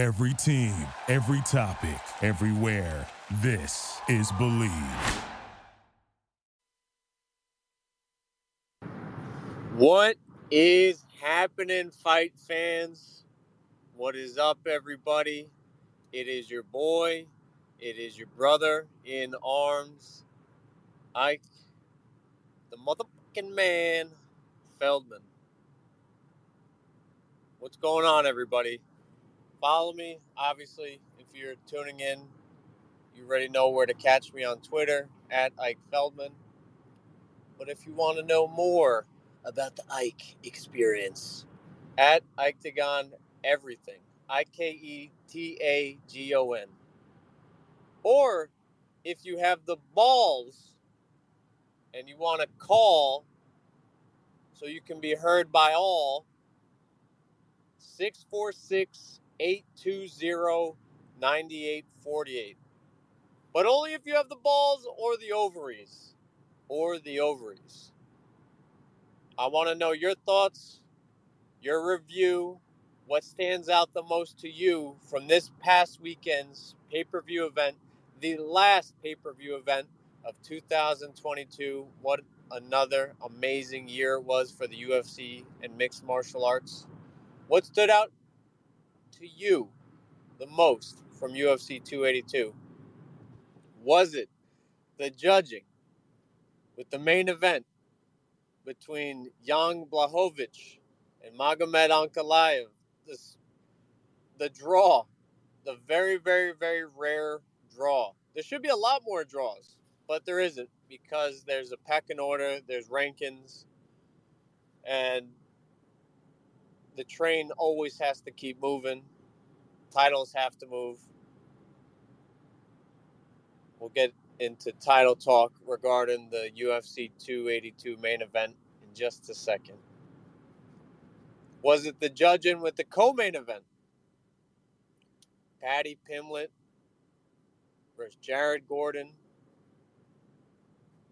Every team, every topic, everywhere. This is Believe. What is happening, fight fans? What is up, everybody? It is your boy, it is your brother in arms, Ike, the motherfucking man, Feldman. What's going on, everybody? Follow me, obviously, if you're tuning in. You already know where to catch me on Twitter at Ike Feldman. But if you want to know more about the Ike experience, at Iketagon Everything, I K E T A G O N. Or if you have the balls and you want to call so you can be heard by all, 646 820 9848. But only if you have the balls or the ovaries. Or the ovaries. I want to know your thoughts, your review, what stands out the most to you from this past weekend's pay per view event, the last pay per view event of 2022. What another amazing year it was for the UFC and mixed martial arts. What stood out to you the most from UFC 282? Was it the judging with the main event between Jan Blachowicz and Magomed Ankalaev? This, the draw, the very, very, very rare draw. There should be a lot more draws, but there isn't because there's a pecking order, there's rankings, and the train always has to keep moving. Titles have to move. We'll get into title talk regarding the UFC 282 main event in just a second. Was it the judging with the co main event? Paddy Pimblett versus Jared Gordon.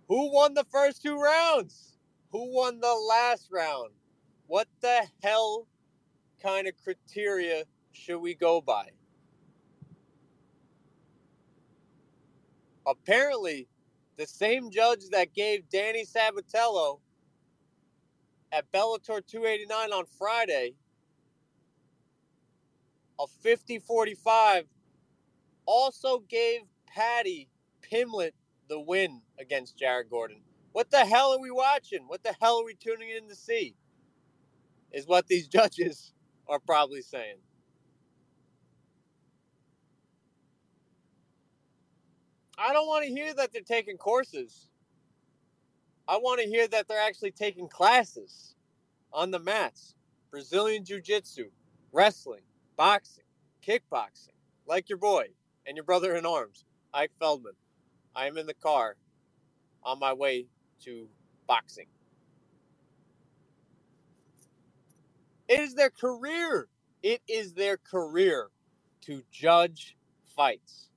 Who won the first two rounds? Who won the last round? What the hell kind of criteria should we go by? Apparently, the same judge that gave Danny Sabatello at Bellator 289 on Friday a 50 45 also gave Paddy Pimblett the win against Jared Gordon. What the hell are we watching? What the hell are we tuning in to see? Is what these judges are probably saying. I don't want to hear that they're taking courses. I want to hear that they're actually taking classes on the mats Brazilian Jiu Jitsu, wrestling, boxing, kickboxing, like your boy and your brother in arms, Ike Feldman. I am in the car on my way to boxing. It is their career. It is their career to judge fights.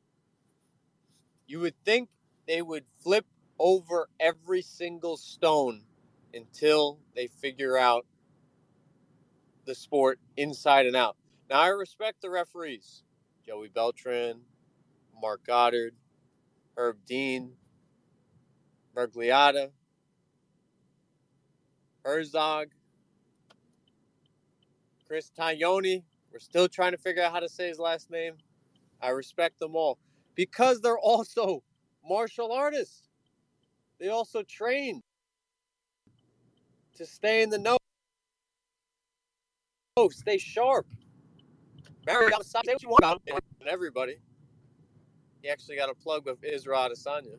You would think they would flip over every single stone until they figure out the sport inside and out. Now, I respect the referees Joey Beltran, Marc Goddard, Herb Dean, Miragliotta, Herzog, Chris Tognoni. We're still trying to figure out how to say his last name. I respect them all because they're also martial artists. They also train to stay in the know, oh, stay sharp. Yamasaki, say what you want about him everybody. He actually got a plug with Israel Adesanya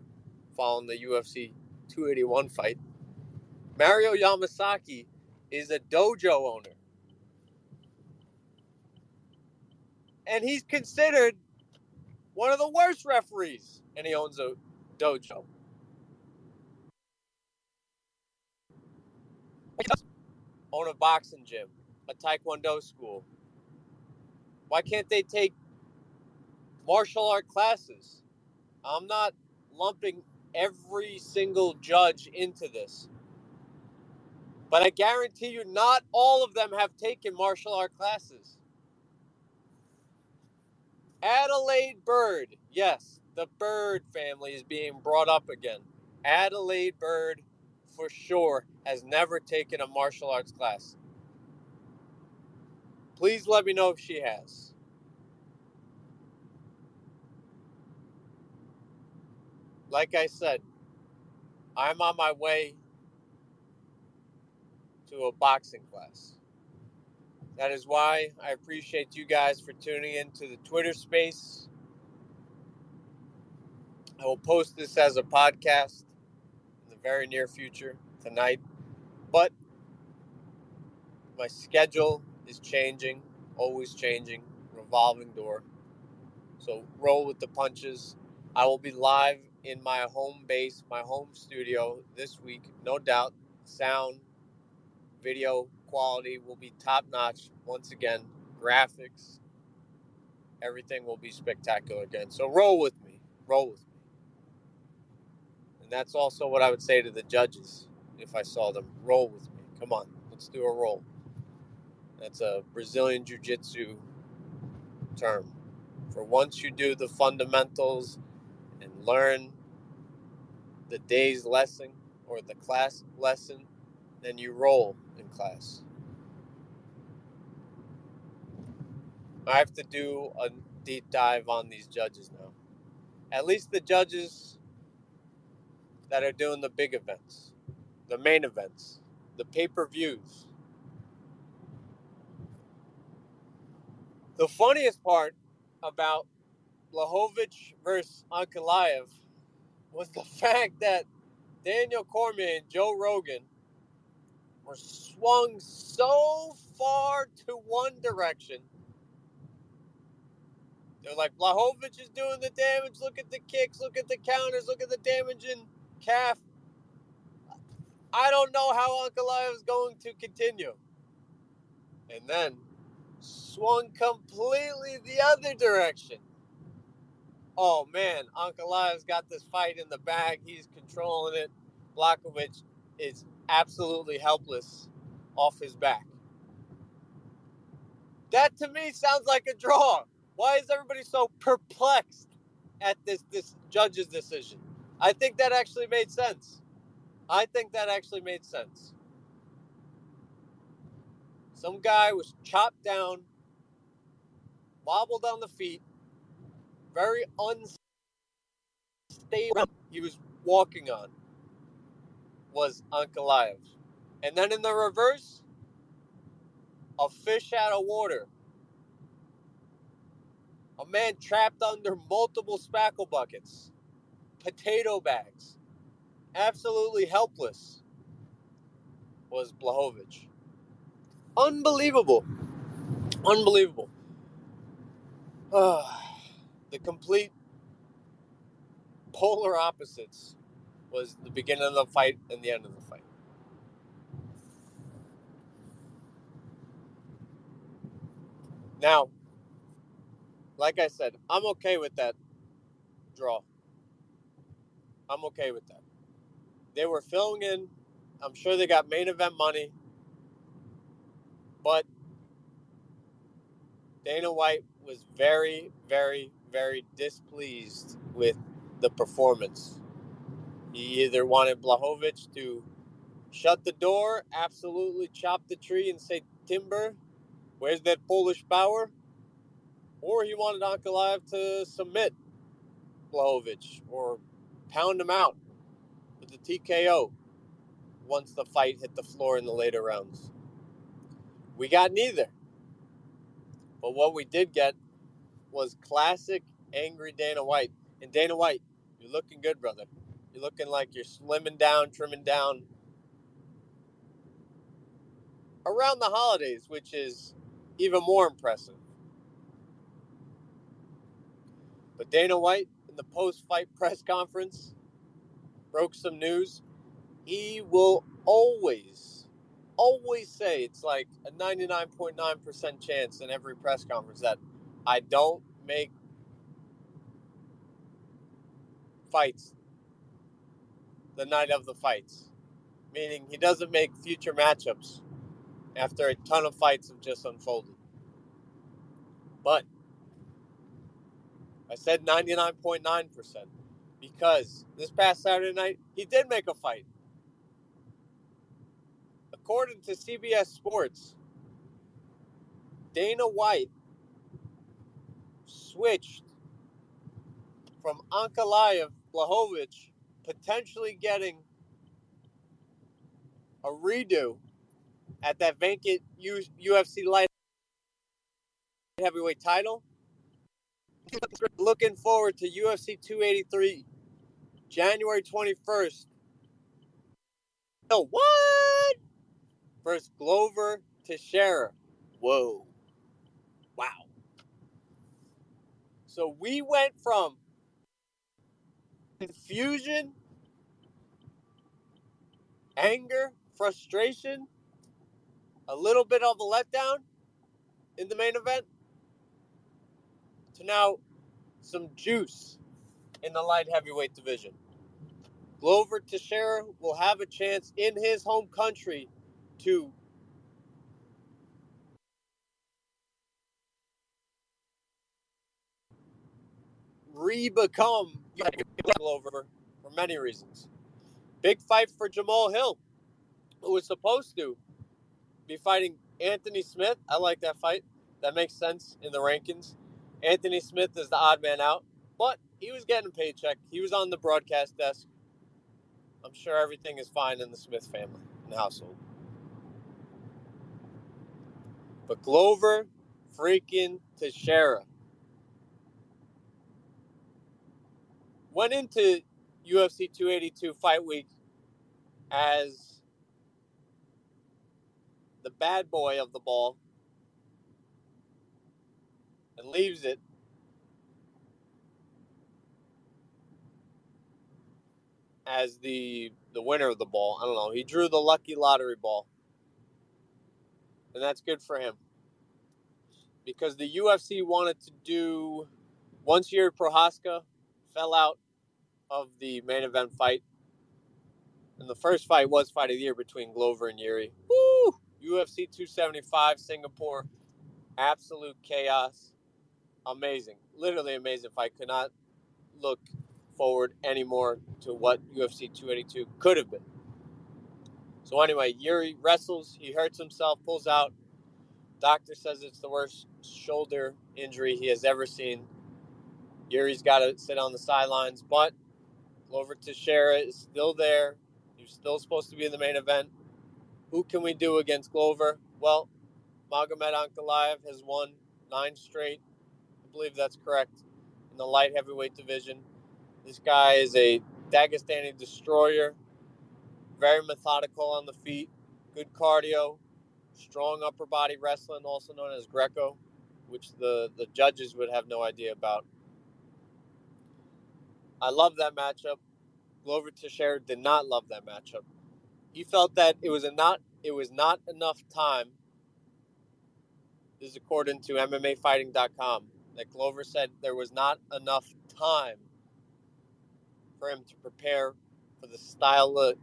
following the UFC 281 fight. Mario Yamasaki is a dojo owner. And he's considered one of the worst referees, and he owns a dojo. Own a boxing gym, a taekwondo school. Why can't they take martial art classes? I'm not lumping every single judge into this. But I guarantee you, not all of them have taken martial art classes. Adalaide Byrd. Yes, the Byrd family is being brought up again. Adalaide Byrd, for sure, has never taken a martial arts class. Please let me know if she has. Like I said, I'm on my way to a boxing class. That is why I appreciate you guys for tuning in to the Twitter space. I will post this as a podcast in the very near future tonight. But my schedule is changing, always changing, revolving door. So roll with the punches. I will be live in my home base, my home studio this week, no doubt. Sound, video quality will be top notch once again. Graphics, everything will be spectacular again. So roll with me. Roll with me. And that's also what I would say to the judges if I saw them. Roll with me. Come on, let's do a roll. That's a Brazilian Jiu Jitsu term. For once you do the fundamentals and learn the day's lesson or the class lesson, then you roll in class. I have to do a deep dive on these judges now. At least the judges that are doing the big events, the main events, the pay per views. The funniest part about Blachowicz versus Ankalaev was the fact that Daniel Cormier and Joe Rogan were swung so far to one direction. They're like, Blachowicz is doing the damage. Look at the kicks. Look at the counters. Look at the damage in calf. I don't know how Ankalaev is going to continue. And then swung completely the other direction. Oh man, Ankalaev's got this fight in the bag. He's controlling it. Blachowicz is absolutely helpless off his back. That to me sounds like a draw. Why is everybody so perplexed at this this judge's decision? I think that actually made sense. I think that actually made sense. Some guy was chopped down, wobbled on the feet, very unstable. He was walking on was Ankalaev. And then in the reverse, a fish out of water. A man trapped under multiple spackle buckets, potato bags, absolutely helpless was Blachowicz. Unbelievable. Unbelievable. Ah, the complete polar opposites was the beginning of the fight and the end of the fight. Now, like I said, I'm okay with that draw. I'm okay with that. They were filling in. I'm sure they got main event money. But Dana White was very, very, very displeased with the performance. He either wanted Blachowicz to shut the door, absolutely chop the tree and say, Timber, where's that Polish power? Or he wanted Ankalaev to submit Blachowicz or pound him out with the TKO once the fight hit the floor in the later rounds. We got neither. But what we did get was classic angry Dana White. And Dana White, you're looking good, brother. You're looking like you're slimming down, trimming down around the holidays, which is even more impressive. But Dana White, in the post fight press conference, broke some news. He will always, always say it's like a 99.9% chance in every press conference that I don't make fights the night of the fights, meaning he doesn't make future matchups after a ton of fights have just unfolded. But I said 99.9% because this past Saturday night, he did make a fight. According to CBS Sports, Dana White switched from Ankalaev Blachowicz potentially getting a redo at that vacant UFC light heavyweight title. Looking forward to UFC 283, January 21st. Oh, what? Versus Glover Teixeira. Whoa. Wow. So we went from confusion, anger, frustration, a little bit of a letdown in the main event to now some juice in the light heavyweight division. Glover Teixeira will have a chance in his home country to re-become Glover for many reasons. Big fight for Jamahal Hill, who was supposed to be fighting Anthony Smith. I like that fight. That makes sense in the rankings. Anthony Smith is the odd man out, but he was getting a paycheck. He was on the broadcast desk. I'm sure everything is fine in the Smith family and household. But Glover freaking Teixeira went into UFC 282 fight week as the bad boy of the ball and leaves it as the the winner of the ball. I don't know. He drew the lucky lottery ball. And that's good for him. Because the UFC wanted to do once Jiri Prochazka fell out of the main event fight. And the first fight was fight of the year between Glover and Jiri. Woo! UFC 275 Singapore. Absolute chaos. Amazing. Literally amazing fight. Could not look forward anymore to what UFC 282 could have been. So anyway, Jiri wrestles. He hurts himself, pulls out. Doctor says it's the worst shoulder injury he has ever seen. Jiri's got to sit on the sidelines, but Glover Teixeira is still there. He's still supposed to be in the main event. Who can we do against Glover? Well, Magomed Ankalaev has won nine straight. I believe that's correct in the light heavyweight division. This guy is a Dagestani destroyer, very methodical on the feet, good cardio, strong upper body wrestling, also known as Greco, which the, the judges would have no idea about. I love that matchup. Glover Teixeira did not love that matchup. He felt that it was a not it was not enough time. This is according to MMAfighting.com. That Glover said there was not enough time for him to prepare for the style of,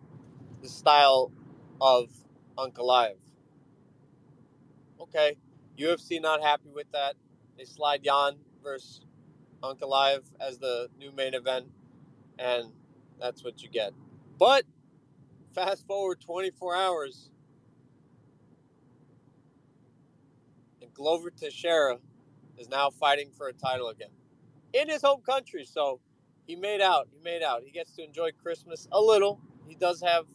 the style of Ankalaev. Okay, UFC not happy with that. They slide Jan versus Ankalaev as the new main event, and that's what you get. But fast forward 24 hours, and Glover Teixeira is now fighting for a title again in his home country. So he made out. He made out. He gets to enjoy Christmas a little. He does have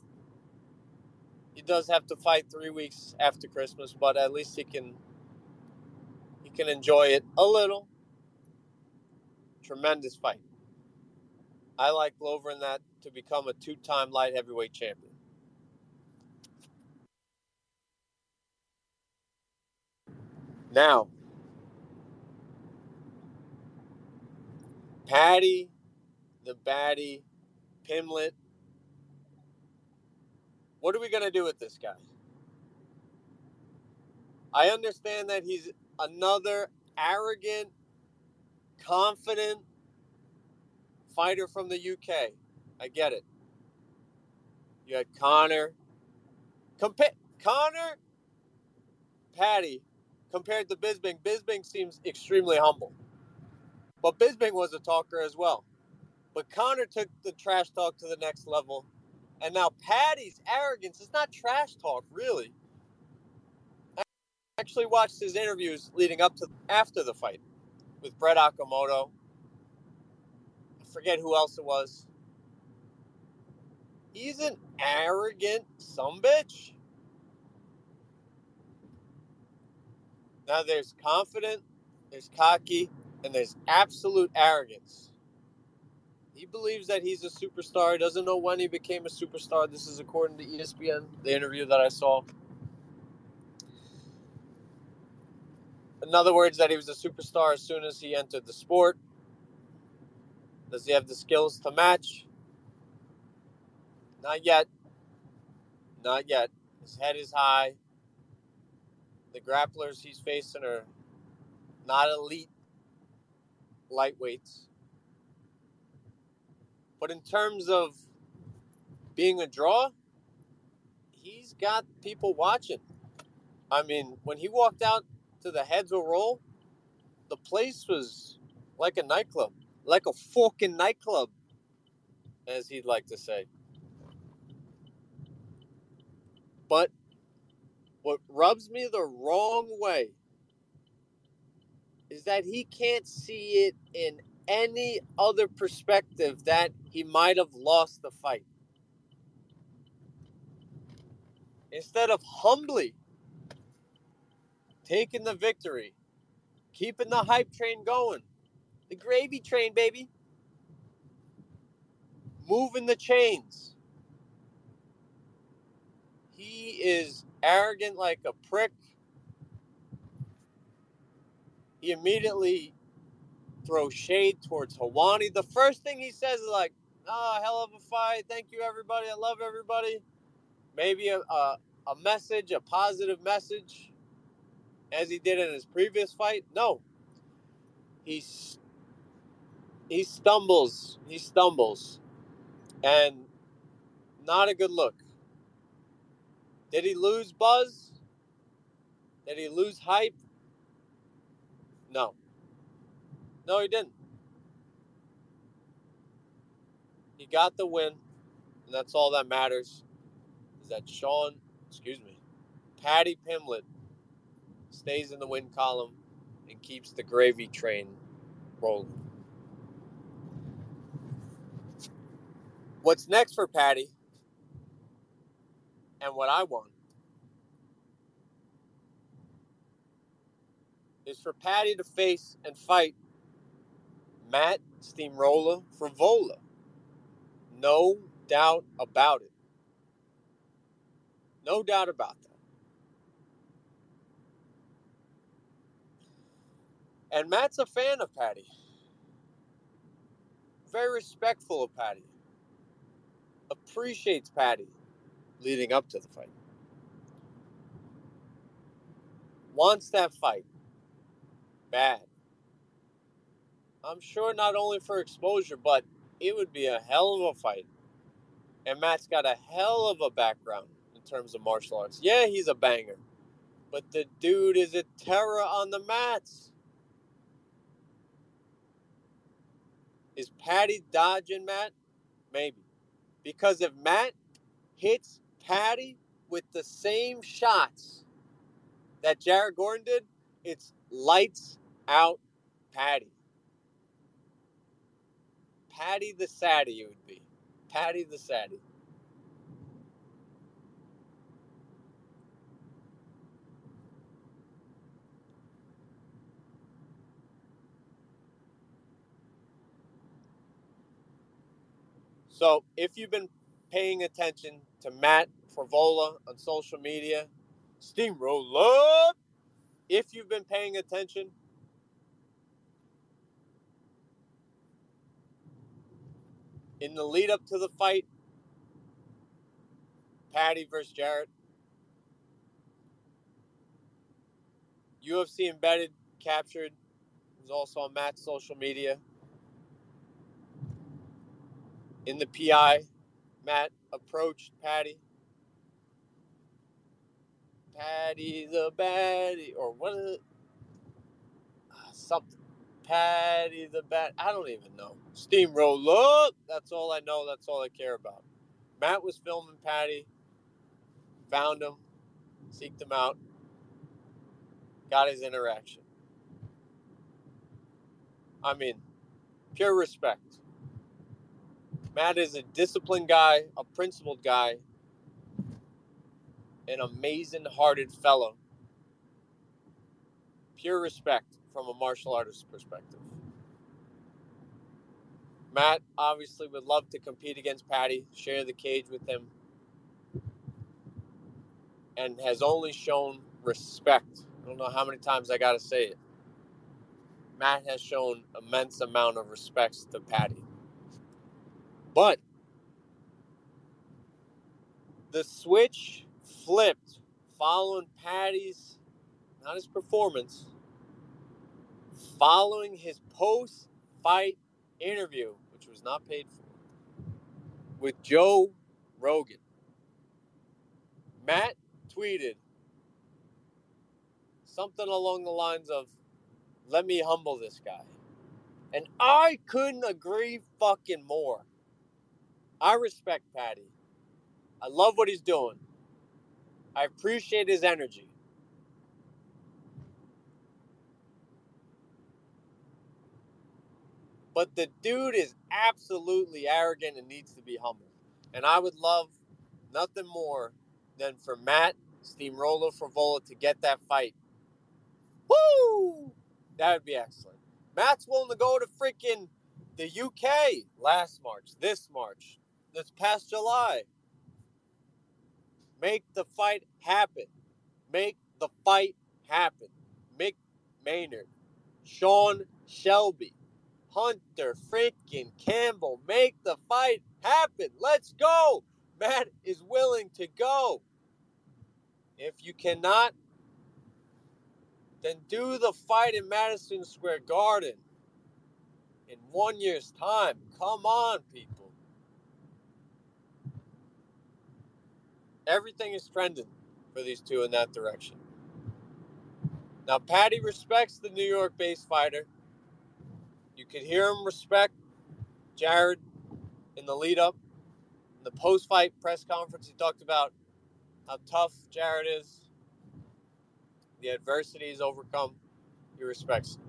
he does have to fight three weeks after Christmas, but at least he can he can enjoy it a little. Tremendous fight. I like Glover in that to become a two-time light heavyweight champion. Now, Paddy, the baddie, Pimblett. What are we going to do with this guy? I understand that he's another arrogant, confident fighter from the UK. I get it. You had Conor. Compa- Conor, Paddy, compared to Bisping, Bisping seems extremely humble. But Bisping was a talker as well. But Conor took the trash talk to the next level. And now Paddy's arrogance is not trash talk, really. I actually watched his interviews leading up to after the fight with Brett Okamoto. I forget who else it was. He's an arrogant some bitch. Now there's confident, there's cocky, and there's absolute arrogance. He believes that he's a superstar. He doesn't know when he became a superstar. This is according to ESPN, the interview that I saw. In other words, that he was a superstar as soon as he entered the sport. Does he have the skills to match? Not yet. Not yet. His head is high. The grapplers he's facing are not elite lightweights. But in terms of being a draw, he's got people watching. I mean, when he walked out to the heads will roll, the place was like a nightclub, like a fucking nightclub, as he'd like to say. But what rubs me the wrong way is that he can't see it in any other perspective that he might have lost the fight. Instead of humbly taking the victory, keeping the hype train going, the gravy train, baby, moving the chains. He is arrogant like a prick. He immediately throws shade towards Helwani. The first thing he says is like, "Oh, hell of a fight! Thank you, everybody. I love everybody." Maybe a, a, a message, a positive message, as he did in his previous fight. No, he's he stumbles. He stumbles, and not a good look. Did he lose buzz? Did he lose hype? No. No, he didn't. He got the win, and that's all that matters. Is that Sean, excuse me, Paddy Pimblett stays in the win column and keeps the gravy train rolling. What's next for Paddy And what I want is for Paddy to face and fight Matt Steamroller Frevola. No doubt about it. No doubt about that. And Matt's a fan of Paddy. Very respectful of Paddy. Appreciates Paddy leading up to the fight. Wants that fight. Bad. I'm sure not only for exposure, but it would be a hell of a fight. And Matt's got a hell of a background in terms of martial arts. Yeah, he's a banger. But the dude is a terror on the mats. Is Paddy dodging Matt? Maybe. Because if Matt hits Paddy with the same shots that Jared Gordon did, it's lights out Paddy. Paddy the Saddy, it would be. Paddy the Saddy. So, if you've been paying attention to Matt Frevola on social media, Steamroller, if you've been paying attention, in the lead up to the fight, Paddy versus Jared, UFC embedded captured was also on Matt's social media. In the PI, Matt approached Patty. Paddy the baddie, or what is it? Ah, something. Paddy the Bat. I don't even know. Steamroll Steamroller. That's all I know. That's all I care about. Matt was filming Paddy. Found him. Seeked him out. Got his interaction. I mean, pure respect. Matt is a disciplined guy, a principled guy, an amazing hearted fellow. Pure respect from a martial artist perspective. Matt obviously would love to compete against Paddy, share the cage with him, and has only shown respect. I don't know how many times I got to say it. Matt has shown immense amount of respect to Paddy. But the switch flipped following Paddy's, not his performance, following his post fight interview, which was not paid for, with Joe Rogan. Matt tweeted something along the lines of, let me humble this guy. And I couldn't agree fucking more. I respect Paddy. I love what he's doing. I appreciate his energy. But the dude is absolutely arrogant and needs to be humbled. And I would love nothing more than for Matt Steamroller Frevola to get that fight. Woo! That would be excellent. Matt's willing to go to freaking the UK last March, this March, this past July. Make the fight happen. Make the fight happen. Mick Maynard, Sean Shelby, Hunter freaking Campbell. Make the fight happen. Let's go. Matt is willing to go. If you cannot, then do the fight in Madison Square Garden in one year's time. Come on, people. Everything is trending for these two in that direction. Now, Paddy respects the New York based fighter. You could hear him respect Jared in the lead up. In the post fight press conference, he talked about how tough Jared is, the adversity he's overcome. He respects him.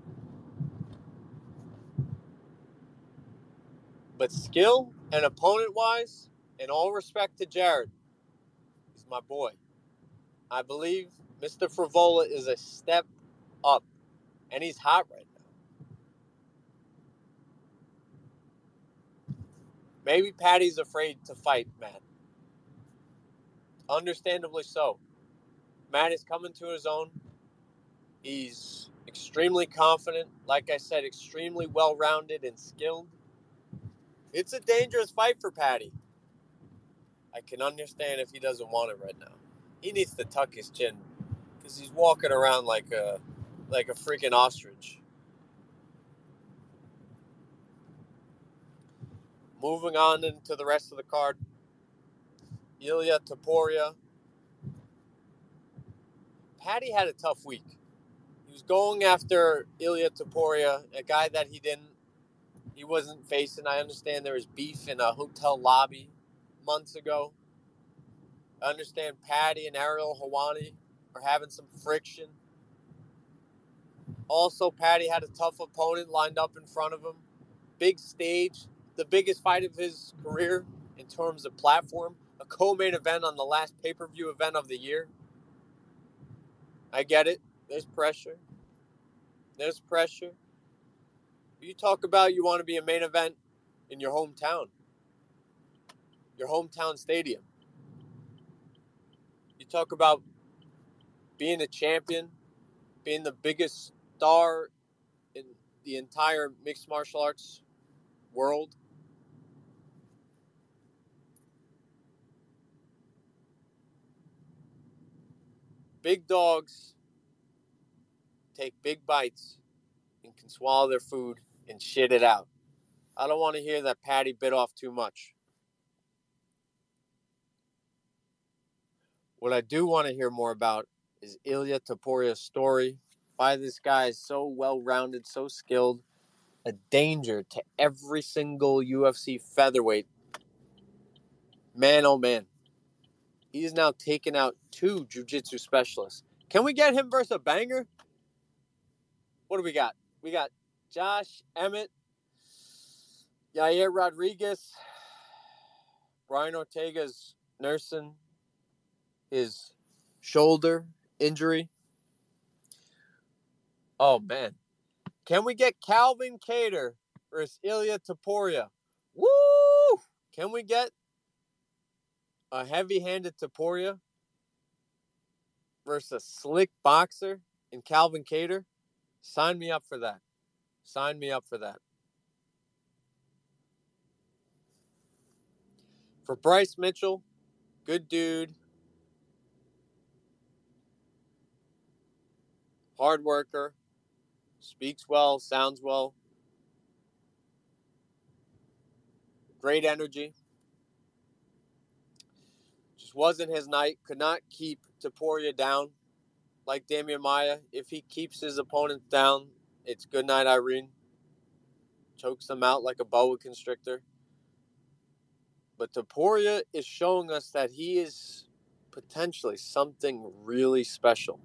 But skill and opponent wise, in all respect to Jared, my boy. I believe Mr. Frevola is a step up, and he's hot right now. Maybe Paddy's afraid to fight Matt. Understandably so. Matt is coming to his own. He's extremely confident, like I said, extremely well rounded and skilled. It's a dangerous fight for Paddy. I can understand if he doesn't want it right now. He needs to tuck his chin because he's walking around like a like a freaking ostrich. Moving on into the rest of the card, Ilya Topuria. Paddy had a tough week. He was going after Ilya Topuria, a guy that he didn't he wasn't facing. I understand there was beef in a hotel lobby months ago. I understand Paddy and Ariel Helwani are having some friction. Also, Paddy had a tough opponent lined up in front of him. Big stage, the biggest fight of his career in terms of platform, a co main event on the last pay per view event of the year. I get it. There's pressure. There's pressure. You talk about you want to be a main event in your hometown, your hometown stadium. You talk about being a champion, being the biggest star in the entire mixed martial arts world. Big dogs take big bites and can swallow their food and shit it out. I don't want to hear that Paddy bit off too much. What I do want to hear more about is Ilya Topuria's story by this guy is so well rounded, so skilled, a danger to every single UFC featherweight. Man, oh man. He's now taken out two jiu-jitsu specialists. Can we get him versus a banger? What do we got? We got Josh Emmett, Yair Rodriguez, Brian Ortega's nursing his shoulder injury. Oh man. Can we get Calvin Kattar versus Ilya Topuria? Woo! Can we get a heavy-handed Topuria versus a slick boxer in Calvin Kattar? Sign me up for that. Sign me up for that. For Bryce Mitchell, good dude. Hard worker. Speaks well, sounds well. Great energy. Just wasn't his night. Could not keep Topuria down like Demian Maya. If he keeps his opponents down, it's good night, Irene. Chokes them out like a boa constrictor. But Topuria is showing us that he is potentially something really special.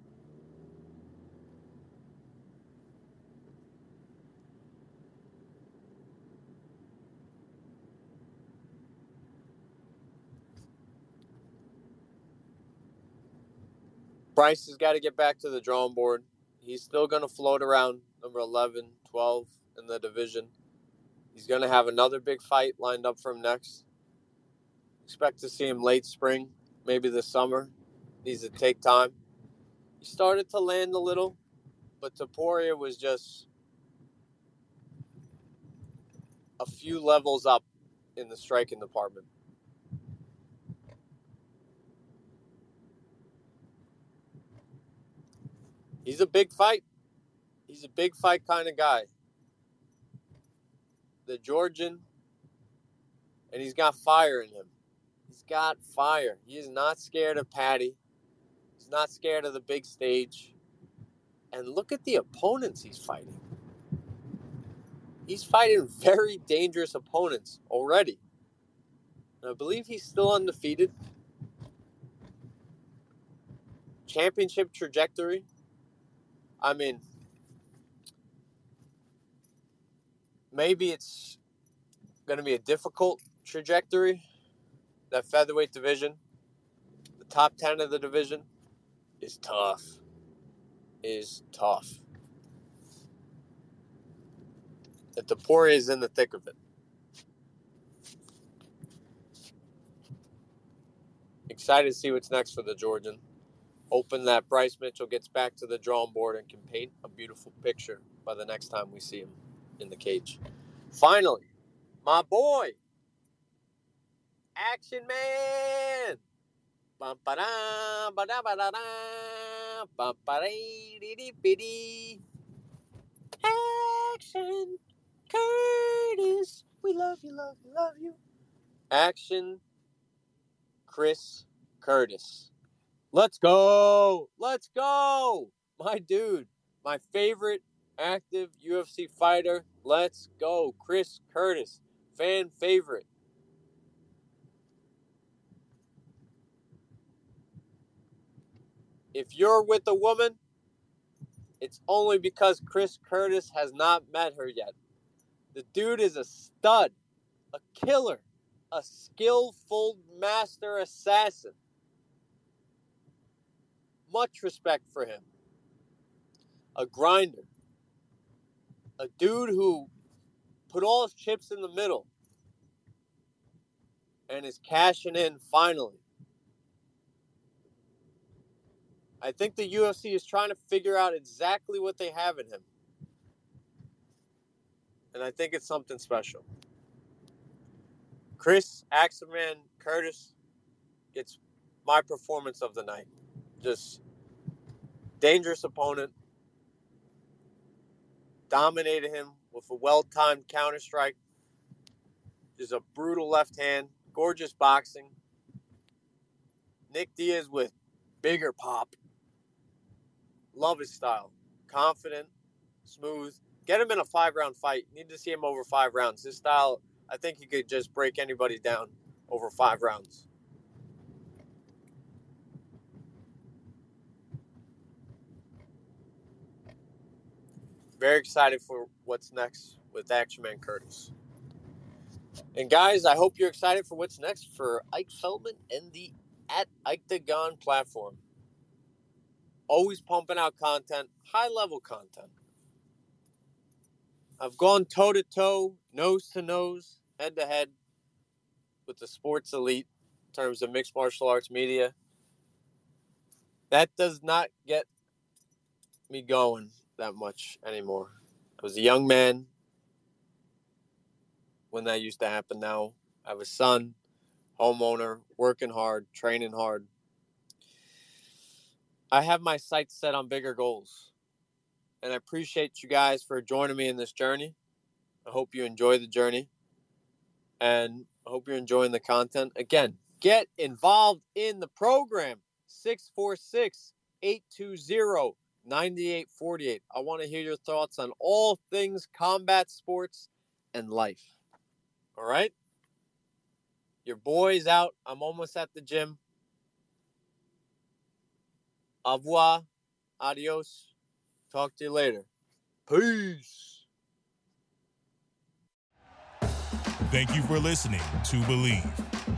Bryce has got to get back to the drawing board. He's still going to float around number 11, 12 in the division. He's going to have another big fight lined up for him next. Expect to see him late spring, maybe this summer. Needs to take time. He started to land a little, but Topuria was just a few levels up in the striking department. He's a big fight. He's a big fight kind of guy. The Georgian, and he's got fire in him. He's got fire. He is not scared of Patty. He's not scared of the big stage. And look at the opponents he's fighting. He's fighting very dangerous opponents already. And I believe he's still undefeated. Championship trajectory I mean, maybe it's going to be a difficult trajectory. That featherweight division, the top 10 of the division, is tough. Is tough. That Topuria is in the thick of it. Excited to see what's next for the Georgian hoping that Bryce Mitchell gets back to the drawing board and can paint a beautiful picture by the next time we see him in the cage. Finally, my boy, Action Man. Action Curtis. We love you, love you, love you. Action Chris Curtis. Let's go. Let's go. My dude, my favorite active UFC fighter. Let's go. Chris Curtis, fan favorite. If you're with a woman, it's only because Chris Curtis has not met her yet. The dude is a stud, a killer, a skillful master assassin much respect for him. A grinder. A dude who put all his chips in the middle and is cashing in finally. I think the UFC is trying to figure out exactly what they have in him. And I think it's something special. Chris Axelman Curtis gets my performance of the night just dangerous opponent. Dominated him with a well timed counter strike. Just a brutal left hand. Gorgeous boxing. Nick Diaz with bigger pop. Love his style. confident, smooth. Get him in a five round fight. Need to see him over five rounds. His style, I think he could just break anybody down over five rounds. Very excited for what's next with Action Man Curtis. And guys, I hope you're excited for what's next for Ike Feldman and the at Ike the Gon platform. Always pumping out content, high level content. I've gone toe to toe, nose to nose, head to head with the sports elite in terms of mixed martial arts media. That does not get me going that much anymore. I was a young man when that used to happen. Now I have a son, homeowner, working hard, training hard. I have my sights set on bigger goals. And I appreciate you guys for joining me in this journey. I hope you enjoy the journey. And I hope you're enjoying the content. Again, get involved in the program 646 820 9848. I want to hear your thoughts on all things combat sports and life. All right? Your boy's out. I'm almost at the gym. Au revoir. Adios. Talk to you later. Peace. Thank you for listening to Bleav.